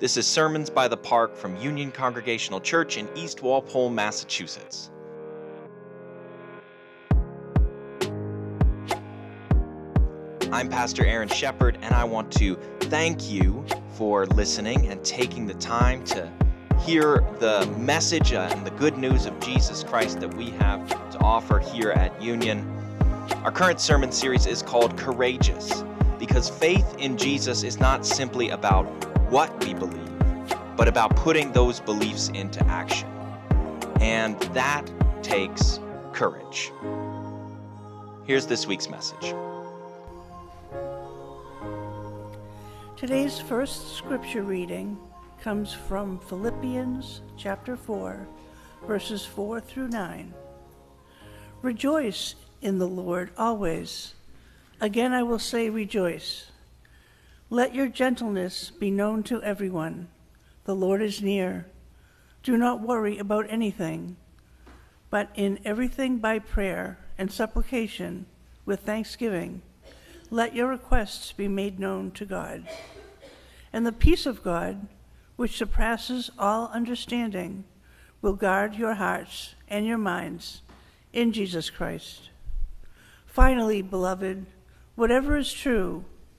This is Sermons by the Park from Union Congregational Church in East Walpole, Massachusetts. I'm Pastor Aaron Shepard, and I want to thank you for listening and taking the time to hear the message uh, and the good news of Jesus Christ that we have to offer here at Union. Our current sermon series is called Courageous because faith in Jesus is not simply about what we believe, but about putting those beliefs into action. And that takes courage. Here's this week's message. Today's first scripture reading comes from Philippians chapter 4, verses 4 through 9. Rejoice in the Lord always. Again, I will say, rejoice. Let your gentleness be known to everyone. The Lord is near. Do not worry about anything, but in everything by prayer and supplication with thanksgiving, let your requests be made known to God. And the peace of God, which surpasses all understanding, will guard your hearts and your minds in Jesus Christ. Finally, beloved, whatever is true,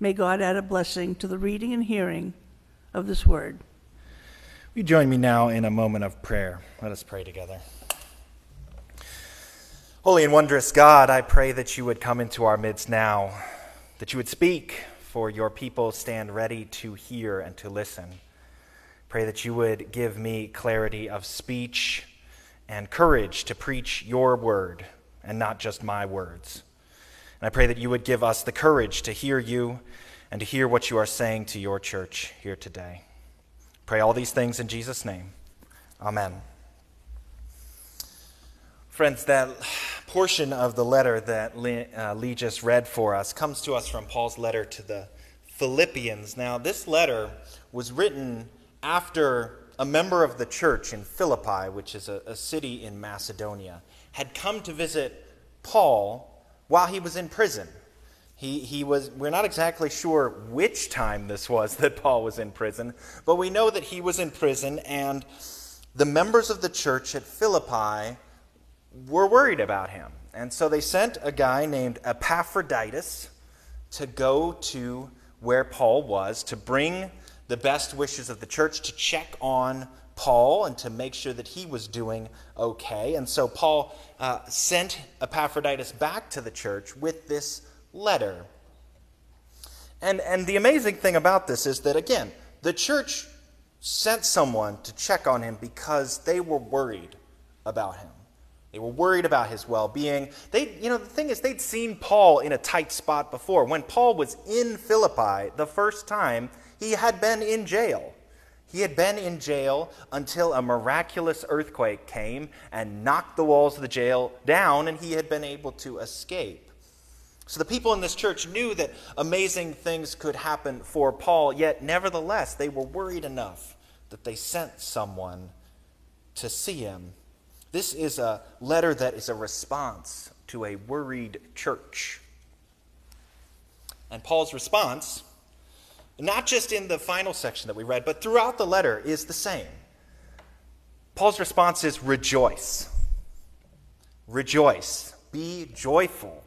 May God add a blessing to the reading and hearing of this word. You join me now in a moment of prayer. Let us pray together. Holy and wondrous God, I pray that you would come into our midst now, that you would speak, for your people stand ready to hear and to listen. Pray that you would give me clarity of speech and courage to preach your word and not just my words. And I pray that you would give us the courage to hear you and to hear what you are saying to your church here today. Pray all these things in Jesus' name. Amen. Friends, that portion of the letter that Lee, uh, Lee just read for us comes to us from Paul's letter to the Philippians. Now, this letter was written after a member of the church in Philippi, which is a, a city in Macedonia, had come to visit Paul while he was in prison. He, he was, we're not exactly sure which time this was that Paul was in prison, but we know that he was in prison, and the members of the church at Philippi were worried about him. And so they sent a guy named Epaphroditus to go to where Paul was to bring the best wishes of the church, to check on Paul and to make sure that he was doing okay. And so Paul uh, sent Epaphroditus back to the church with this letter. And, and the amazing thing about this is that, again, the church sent someone to check on him because they were worried about him. They were worried about his well being. They, you know, the thing is, they'd seen Paul in a tight spot before. When Paul was in Philippi the first time, he had been in jail. He had been in jail until a miraculous earthquake came and knocked the walls of the jail down, and he had been able to escape. So the people in this church knew that amazing things could happen for Paul, yet nevertheless, they were worried enough that they sent someone to see him. This is a letter that is a response to a worried church. And Paul's response, not just in the final section that we read, but throughout the letter, is the same. Paul's response is rejoice. Rejoice. Be joyful.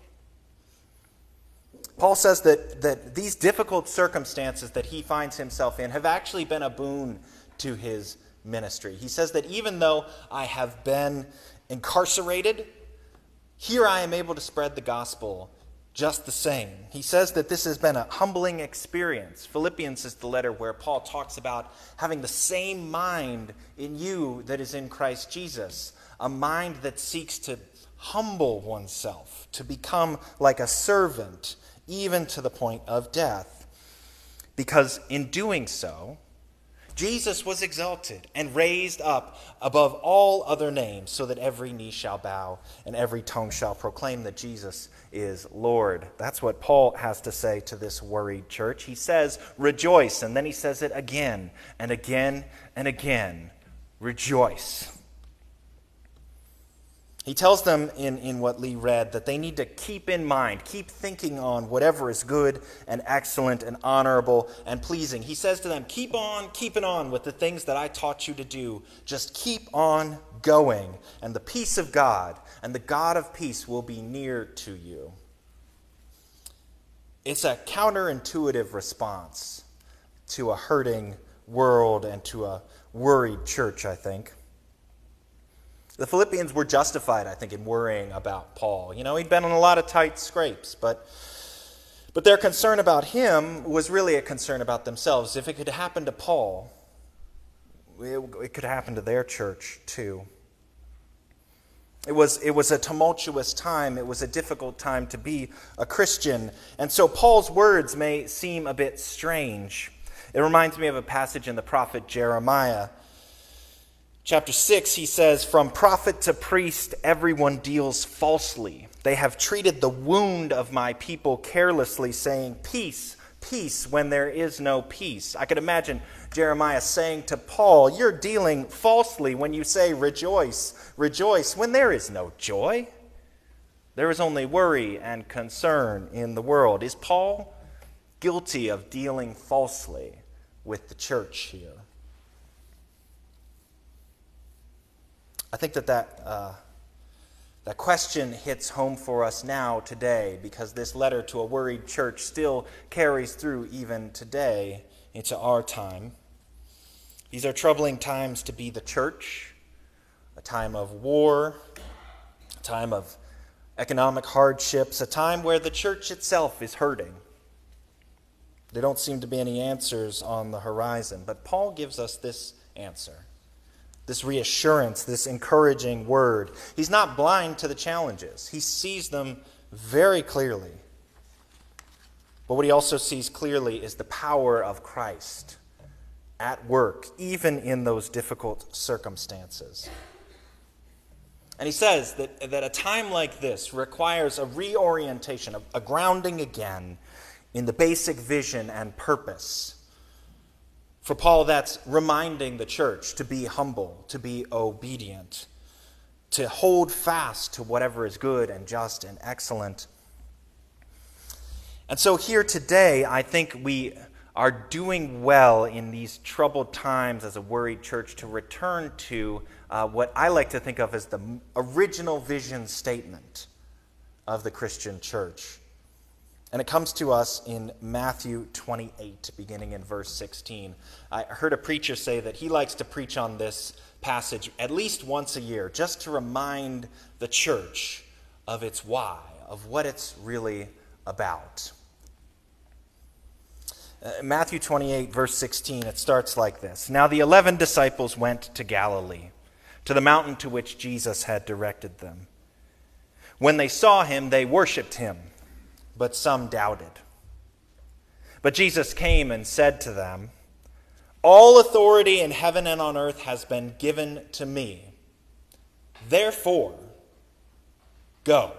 Paul says that, that these difficult circumstances that he finds himself in have actually been a boon to his ministry. He says that even though I have been incarcerated, here I am able to spread the gospel just the same. He says that this has been a humbling experience. Philippians is the letter where Paul talks about having the same mind in you that is in Christ Jesus, a mind that seeks to humble oneself, to become like a servant, even to the point of death. Because in doing so, Jesus was exalted and raised up above all other names, so that every knee shall bow and every tongue shall proclaim that Jesus is Lord. That's what Paul has to say to this worried church. He says, Rejoice, and then he says it again and again and again. Rejoice. He tells them in, in what Lee read that they need to keep in mind, keep thinking on whatever is good and excellent and honorable and pleasing. He says to them, Keep on keeping on with the things that I taught you to do. Just keep on going, and the peace of God and the God of peace will be near to you. It's a counterintuitive response to a hurting world and to a worried church, I think. The Philippians were justified, I think, in worrying about Paul. You know, he'd been in a lot of tight scrapes, but, but their concern about him was really a concern about themselves. If it could happen to Paul, it, it could happen to their church too. It was, it was a tumultuous time. It was a difficult time to be a Christian. And so Paul's words may seem a bit strange. It reminds me of a passage in the prophet Jeremiah chapter 6, he says, From prophet to priest, everyone deals falsely. They have treated the wound of my people carelessly, saying, Peace, peace, when there is no peace. I could imagine Jeremiah saying to Paul, You're dealing falsely when you say, Rejoice, rejoice, when there is no joy. There is only worry and concern in the world. Is Paul guilty of dealing falsely with the church here? I think that that, uh, that question hits home for us now, today, because this letter to a worried church still carries through even today into our time. These are troubling times to be the church, a time of war, a time of economic hardships, a time where the church itself is hurting. There don't seem to be any answers on the horizon, but Paul gives us this answer this reassurance, this encouraging word. He's not blind to the challenges, he sees them very clearly. But what he also sees clearly is the power of Christ at work, even in those difficult circumstances. And he says that, that a time like this requires a reorientation, a, a grounding again in the basic vision and purpose for Paul, that's reminding the church to be humble, to be obedient, to hold fast to whatever is good and just and excellent. And so, here today, I think we are doing well in these troubled times as a worried church to return to uh, what I like to think of as the original vision statement of the Christian church. And it comes to us in Matthew 28, beginning in verse 16. I heard a preacher say that he likes to preach on this passage at least once a year, just to remind the church of its why, of what it's really about. Uh, Matthew 28, verse 16, it starts like this Now the eleven disciples went to Galilee, to the mountain to which Jesus had directed them. When they saw him, they worshiped him but some doubted. But Jesus came and said to them, All authority in heaven and on earth has been given to me. Therefore, go.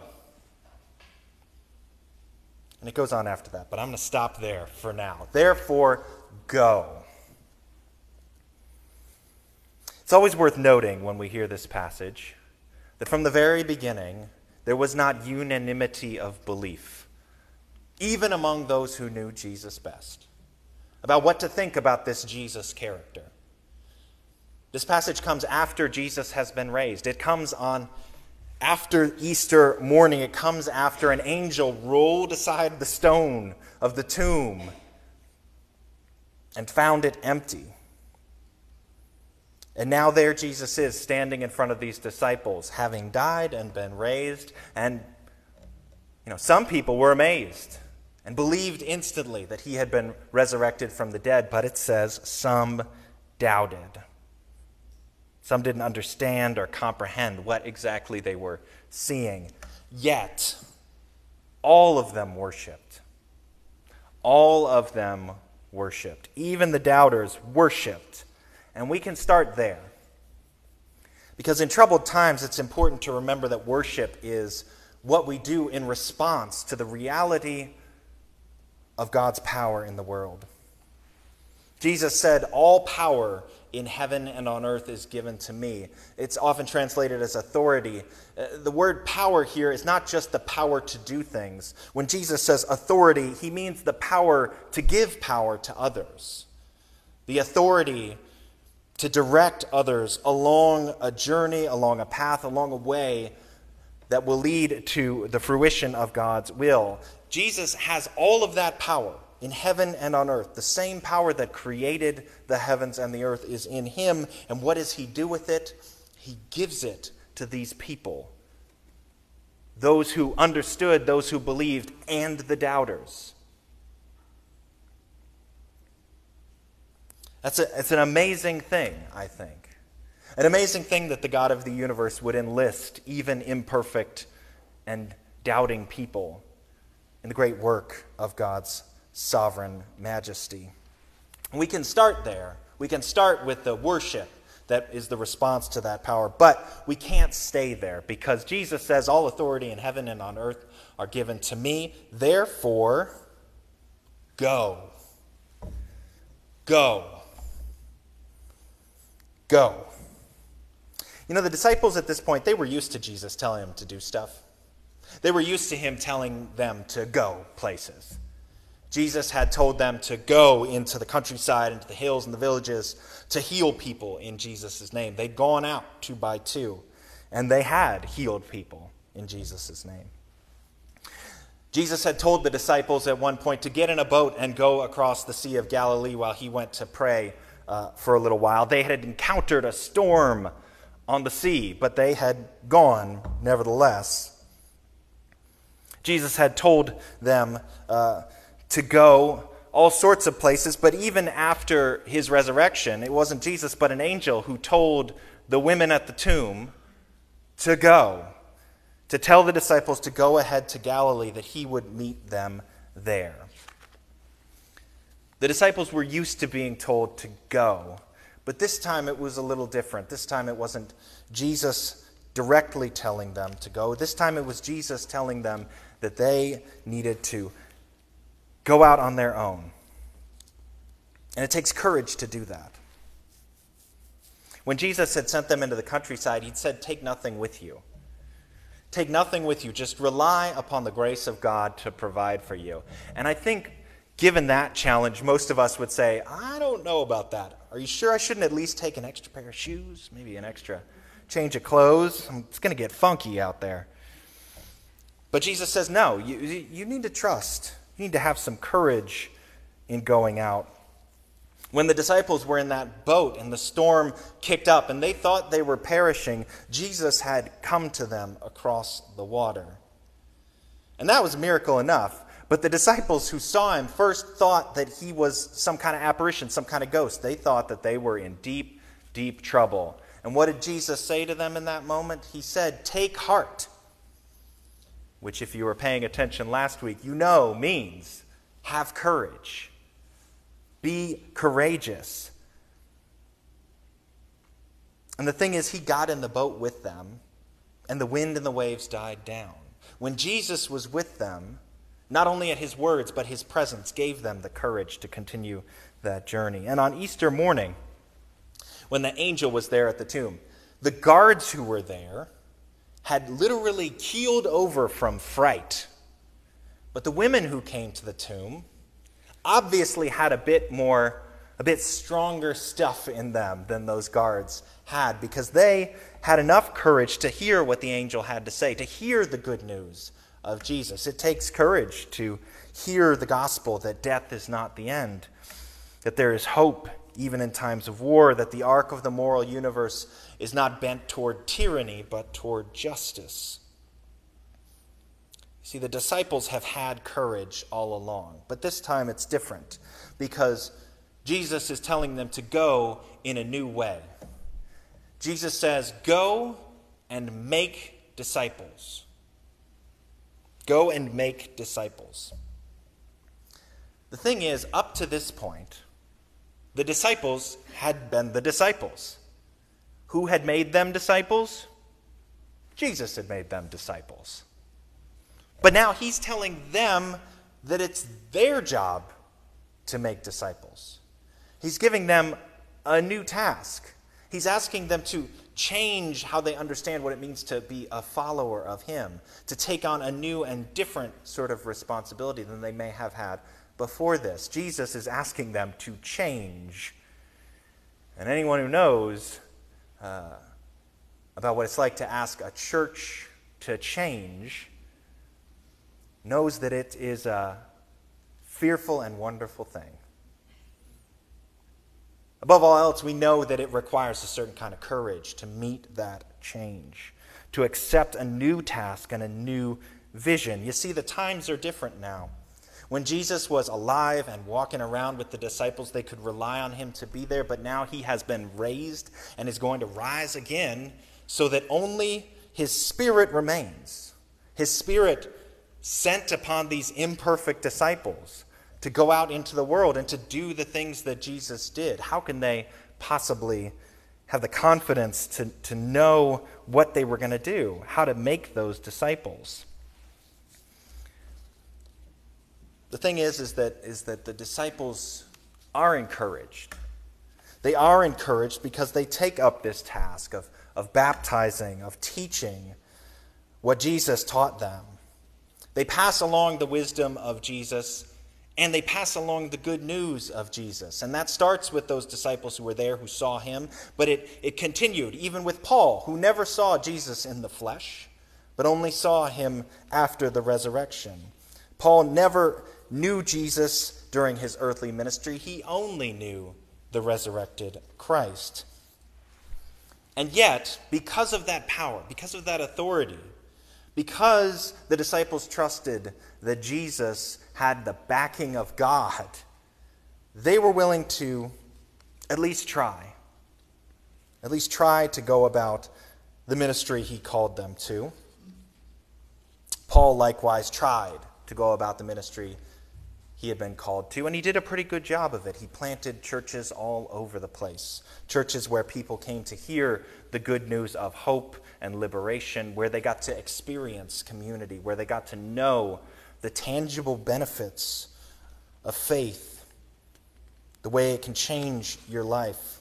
And it goes on after that, but I'm going to stop there for now. Therefore, go. It's always worth noting when we hear this passage that from the very beginning, there was not unanimity of belief even among those who knew Jesus best, about what to think about this Jesus character. This passage comes after Jesus has been raised. It comes on after Easter morning. It comes after an angel rolled aside the stone of the tomb and found it empty. And now there Jesus is standing in front of these disciples, having died and been raised. And, you know, some people were amazed and believed instantly that he had been resurrected from the dead, but it says some doubted. Some didn't understand or comprehend what exactly they were seeing. Yet, all of them worshiped. All of them worshiped. Even the doubters worshiped And we can start there. Because in troubled times, it's important to remember that worship is what we do in response to the reality of God's power in the world. Jesus said, All power in heaven and on earth is given to me. It's often translated as authority. Uh, the word power here is not just the power to do things. When Jesus says authority, he means the power to give power to others, the authority to direct others along a journey, along a path, along a way that will lead to the fruition of God's will. Jesus has all of that power in heaven and on earth. The same power that created the heavens and the earth is in him. And what does he do with it? He gives it to these people those who understood, those who believed, and the doubters. That's a, it's an amazing thing, I think. An amazing thing that the God of the universe would enlist even imperfect and doubting people in the great work of God's sovereign majesty. We can start there. We can start with the worship that is the response to that power. But we can't stay there because Jesus says, All authority in heaven and on earth are given to me. Therefore, go. Go. Go. You know, the disciples at this point, they were used to Jesus telling them to do stuff. They were used to him telling them to go places. Jesus had told them to go into the countryside, into the hills and the villages to heal people in Jesus' name. They'd gone out two by two, and they had healed people in Jesus' name. Jesus had told the disciples at one point to get in a boat and go across the Sea of Galilee while he went to pray uh, for a little while. They had encountered a storm on the sea, but they had gone nevertheless. Jesus had told them. Uh, to go all sorts of places, but even after his resurrection, it wasn't Jesus, but an angel who told the women at the tomb to go, to tell the disciples to go ahead to Galilee, that he would meet them there. The disciples were used to being told to go, but this time it was a little different. This time it wasn't Jesus directly telling them to go. This time it was Jesus telling them that they needed to go out on their own. And it takes courage to do that. When Jesus had sent them into the countryside, he'd said, Take nothing with you. Take nothing with you. Just rely upon the grace of God to provide for you. And I think, given that challenge, most of us would say, I don't know about that. Are you sure I shouldn't at least take an extra pair of shoes? Maybe an extra change of clothes? It's going to get funky out there. But Jesus says, No, you, you need to trust. You need to have some courage in going out. When the disciples were in that boat and the storm kicked up and they thought they were perishing, Jesus had come to them across the water. And that was miracle enough. But the disciples who saw him first thought that he was some kind of apparition, some kind of ghost. They thought that they were in deep, deep trouble. And what did Jesus say to them in that moment? He said, Take heart which, if you were paying attention last week, you know means have courage, be courageous. And the thing is, he got in the boat with them, and the wind and the waves died down. When Jesus was with them, not only at his words, but his presence gave them the courage to continue that journey. And on Easter morning, when the angel was there at the tomb, the guards who were there had literally keeled over from fright. But the women who came to the tomb obviously had a bit more, a bit stronger stuff in them than those guards had because they had enough courage to hear what the angel had to say, to hear the good news of Jesus. It takes courage to hear the gospel that death is not the end, that there is hope even in times of war, that the arc of the moral universe is not bent toward tyranny, but toward justice. See, the disciples have had courage all along, but this time it's different because Jesus is telling them to go in a new way. Jesus says, Go and make disciples. Go and make disciples. The thing is, up to this point, the disciples had been the disciples. Who had made them disciples? Jesus had made them disciples. But now he's telling them that it's their job to make disciples. He's giving them a new task. He's asking them to change how they understand what it means to be a follower of Him, to take on a new and different sort of responsibility than they may have had before this. Jesus is asking them to change. And anyone who knows uh, about what it's like to ask a church to change knows that it is a fearful and wonderful thing. Above all else, we know that it requires a certain kind of courage to meet that change, to accept a new task and a new vision. You see, the times are different now. When Jesus was alive and walking around with the disciples, they could rely on him to be there, but now he has been raised and is going to rise again so that only his spirit remains. His spirit sent upon these imperfect disciples to go out into the world and to do the things that Jesus did. How can they possibly have the confidence to, to know what they were going to do, how to make those disciples? The thing is, is that, is that the disciples are encouraged. They are encouraged because they take up this task of, of baptizing, of teaching what Jesus taught them. They pass along the wisdom of Jesus and they pass along the good news of Jesus. And that starts with those disciples who were there who saw him, but it, it continued even with Paul, who never saw Jesus in the flesh, but only saw him after the resurrection. Paul never knew Jesus during his earthly ministry, he only knew the resurrected Christ. And yet, because of that power, because of that authority, because the disciples trusted that Jesus had the backing of God, they were willing to at least try. At least try to go about the ministry he called them to. Paul likewise tried to go about the ministry he had been called to, and he did a pretty good job of it. He planted churches all over the place, churches where people came to hear the good news of hope and liberation, where they got to experience community, where they got to know the tangible benefits of faith, the way it can change your life.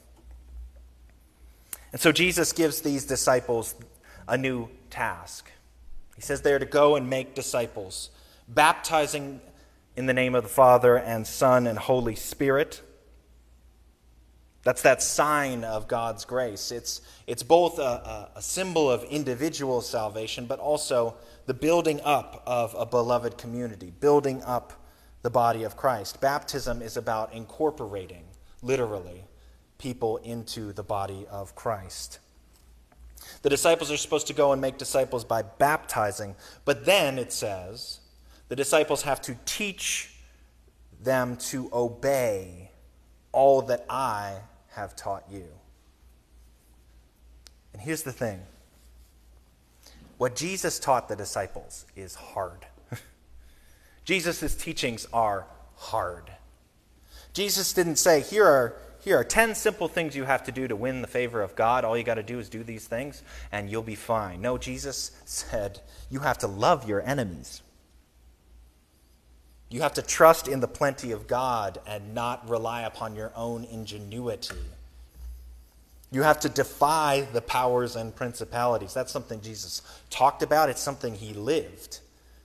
And so Jesus gives these disciples a new task. He says they are to go and make disciples, baptizing in the name of the Father and Son and Holy Spirit. That's that sign of God's grace. It's, it's both a, a, a symbol of individual salvation, but also the building up of a beloved community, building up the body of Christ. Baptism is about incorporating, literally, people into the body of Christ. The disciples are supposed to go and make disciples by baptizing, but then it says the disciples have to teach them to obey all that I have taught you. And here's the thing what Jesus taught the disciples is hard. Jesus' teachings are hard. Jesus didn't say, here are, here are 10 simple things you have to do to win the favor of God. All you got to do is do these things and you'll be fine. No, Jesus said, you have to love your enemies. You have to trust in the plenty of God and not rely upon your own ingenuity. You have to defy the powers and principalities. That's something Jesus talked about, it's something he lived,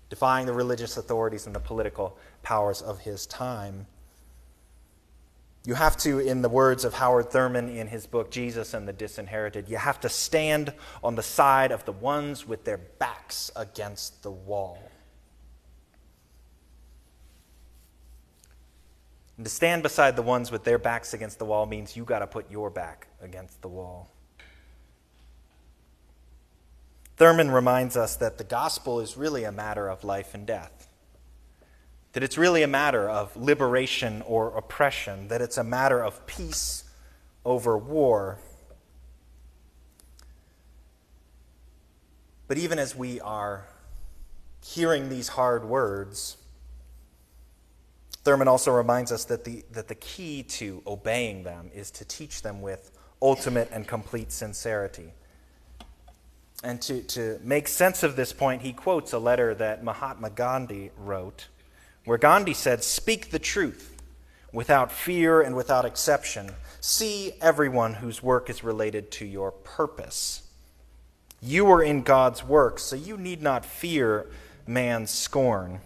defying the religious authorities and the political powers of his time. You have to, in the words of Howard Thurman in his book Jesus and the Disinherited, you have to stand on the side of the ones with their backs against the wall. And to stand beside the ones with their backs against the wall means you got to put your back against the wall. Thurman reminds us that the gospel is really a matter of life and death. That it's really a matter of liberation or oppression, that it's a matter of peace over war. But even as we are hearing these hard words, Thurman also reminds us that the, that the key to obeying them is to teach them with ultimate and complete sincerity. And to, to make sense of this point, he quotes a letter that Mahatma Gandhi wrote, where Gandhi said, Speak the truth without fear and without exception. See everyone whose work is related to your purpose. You are in God's work, so you need not fear man's scorn.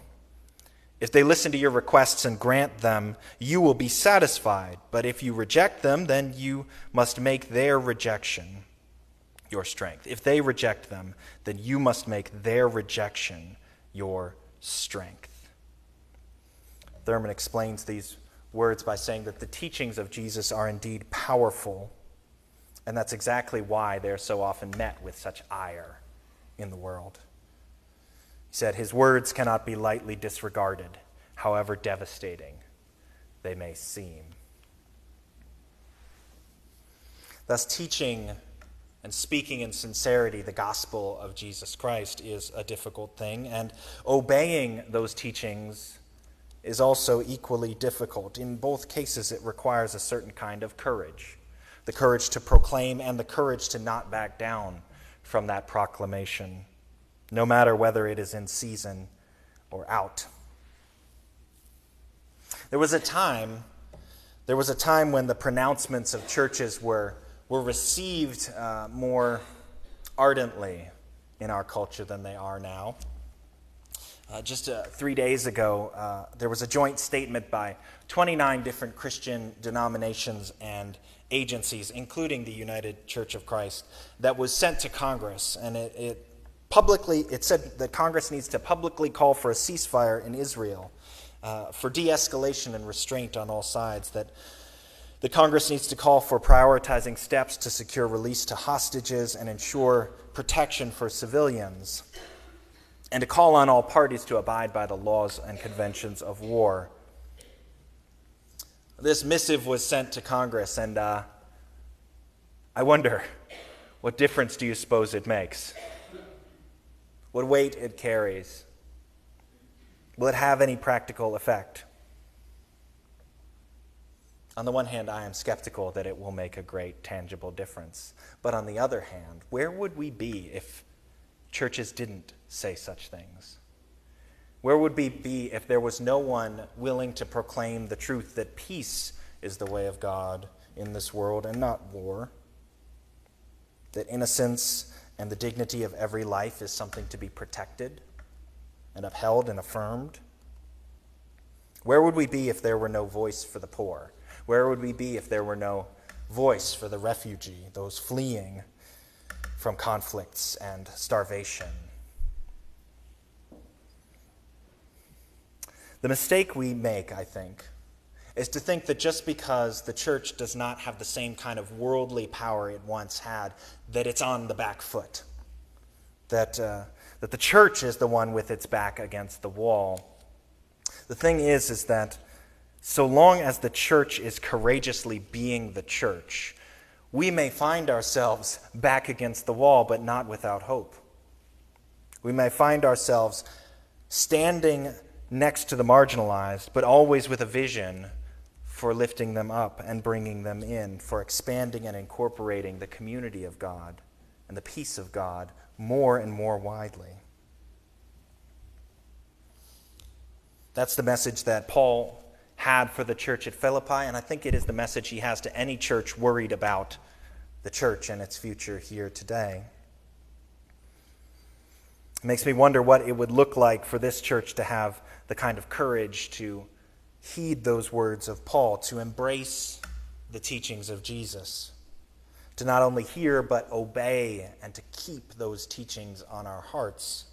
If they listen to your requests and grant them, you will be satisfied. But if you reject them, then you must make their rejection your strength. If they reject them, then you must make their rejection your strength. Thurman explains these words by saying that the teachings of Jesus are indeed powerful, and that's exactly why they're so often met with such ire in the world. He said, His words cannot be lightly disregarded, however devastating they may seem. Thus, teaching and speaking in sincerity the gospel of Jesus Christ is a difficult thing, and obeying those teachings is also equally difficult. In both cases, it requires a certain kind of courage the courage to proclaim and the courage to not back down from that proclamation no matter whether it is in season or out. There was a time, there was a time when the pronouncements of churches were, were received uh, more ardently in our culture than they are now. Uh, just uh, three days ago, uh, there was a joint statement by 29 different Christian denominations and agencies, including the United Church of Christ, that was sent to Congress. And it, it publicly, it said that Congress needs to publicly call for a ceasefire in Israel, uh, for de escalation and restraint on all sides, that the Congress needs to call for prioritizing steps to secure release to hostages and ensure protection for civilians, and to call on all parties to abide by the laws and conventions of war. This missive was sent to Congress, and uh, I wonder what difference do you suppose it makes? What weight it carries. Will it have any practical effect? On the one hand, I am skeptical that it will make a great tangible difference. But on the other hand, where would we be if churches didn't say such things? Where would we be if there was no one willing to proclaim the truth that peace is the way of God in this world and not war? That innocence and the dignity of every life is something to be protected and upheld and affirmed? Where would we be if there were no voice for the poor? Where would we be if there were no voice for the refugee, those fleeing from conflicts and starvation? The mistake we make, I think, is to think that just because the church does not have the same kind of worldly power it once had, that it's on the back foot. That, uh, that the church is the one with its back against the wall. The thing is, is that so long as the church is courageously being the church, we may find ourselves back against the wall, but not without hope. We may find ourselves standing next to the marginalized, but always with a vision for lifting them up and bringing them in, for expanding and incorporating the community of God and the peace of God more and more widely. That's the message that Paul had for the church at Philippi, and I think it is the message he has to any church worried about the church and its future here today. It makes me wonder what it would look like for this church to have the kind of courage to heed those words of Paul, to embrace the teachings of Jesus, to not only hear but obey and to keep those teachings on our hearts,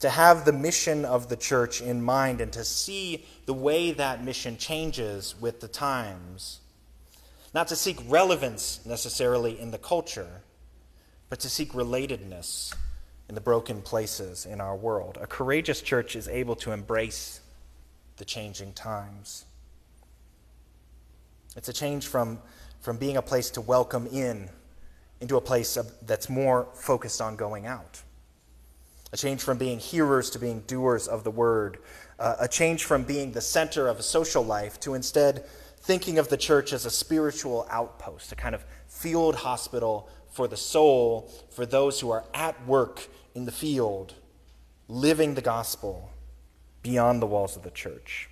to have the mission of the church in mind and to see the way that mission changes with the times. Not to seek relevance necessarily in the culture, but to seek relatedness in the broken places in our world. A courageous church is able to embrace the changing times. It's a change from, from being a place to welcome in into a place of, that's more focused on going out. a change from being hearers to being doers of the word, uh, a change from being the center of a social life to instead thinking of the church as a spiritual outpost, a kind of field hospital for the soul, for those who are at work in the field, living the gospel beyond the walls of the church.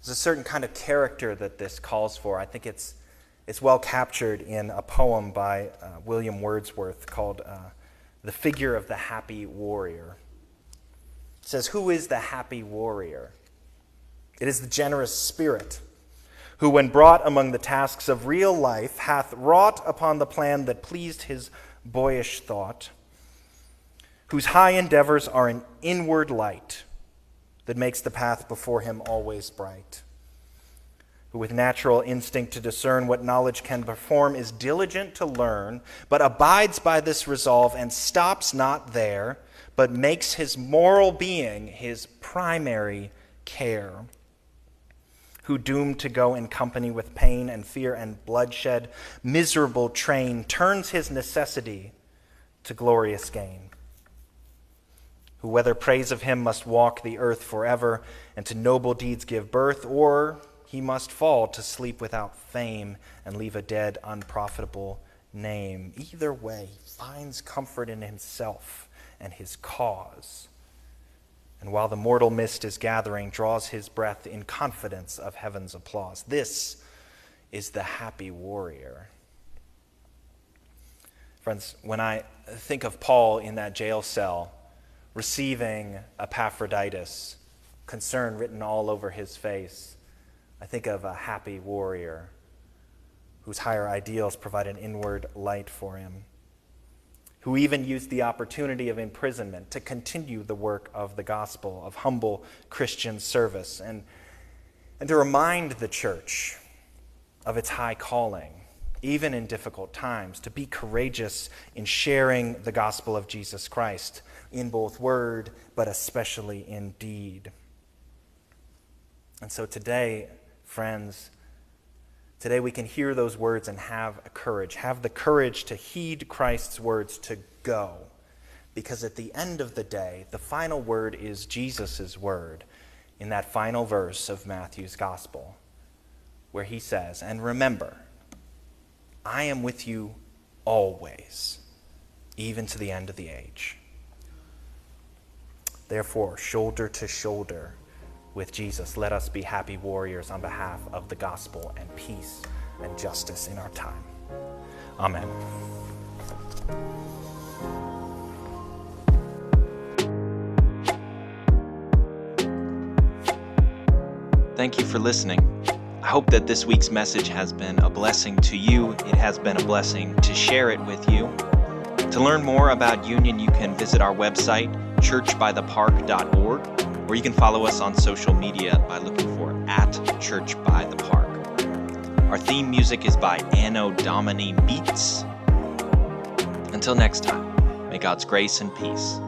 There's a certain kind of character that this calls for. I think it's, it's well captured in a poem by uh, William Wordsworth called uh, The Figure of the Happy Warrior. It says, Who is the happy warrior? It is the generous spirit who, when brought among the tasks of real life, hath wrought upon the plan that pleased his boyish thought, whose high endeavors are an inward light that makes the path before him always bright, who with natural instinct to discern what knowledge can perform is diligent to learn, but abides by this resolve and stops not there, but makes his moral being his primary care who doomed to go in company with pain and fear and bloodshed, miserable train, turns his necessity to glorious gain who, whether praise of him must walk the earth forever and to noble deeds give birth, or he must fall to sleep without fame and leave a dead, unprofitable name. Either way, he finds comfort in himself and his cause. And while the mortal mist is gathering, draws his breath in confidence of heaven's applause. This is the happy warrior. Friends, when I think of Paul in that jail cell, receiving Epaphroditus, concern written all over his face. I think of a happy warrior whose higher ideals provide an inward light for him, who even used the opportunity of imprisonment to continue the work of the gospel, of humble Christian service, and, and to remind the church of its high calling, even in difficult times, to be courageous in sharing the gospel of Jesus Christ in both word, but especially in deed. And so today, friends, today we can hear those words and have courage. Have the courage to heed Christ's words to go. Because at the end of the day, the final word is Jesus' word in that final verse of Matthew's gospel, where he says, And remember, I am with you always, even to the end of the age. Therefore, shoulder to shoulder with Jesus, let us be happy warriors on behalf of the gospel and peace and justice in our time. Amen. Thank you for listening. I hope that this week's message has been a blessing to you. It has been a blessing to share it with you. To learn more about Union, you can visit our website, churchbythepark.org, or you can follow us on social media by looking for at Church by the Park. Our theme music is by Anno Domini Beats. Until next time, may God's grace and peace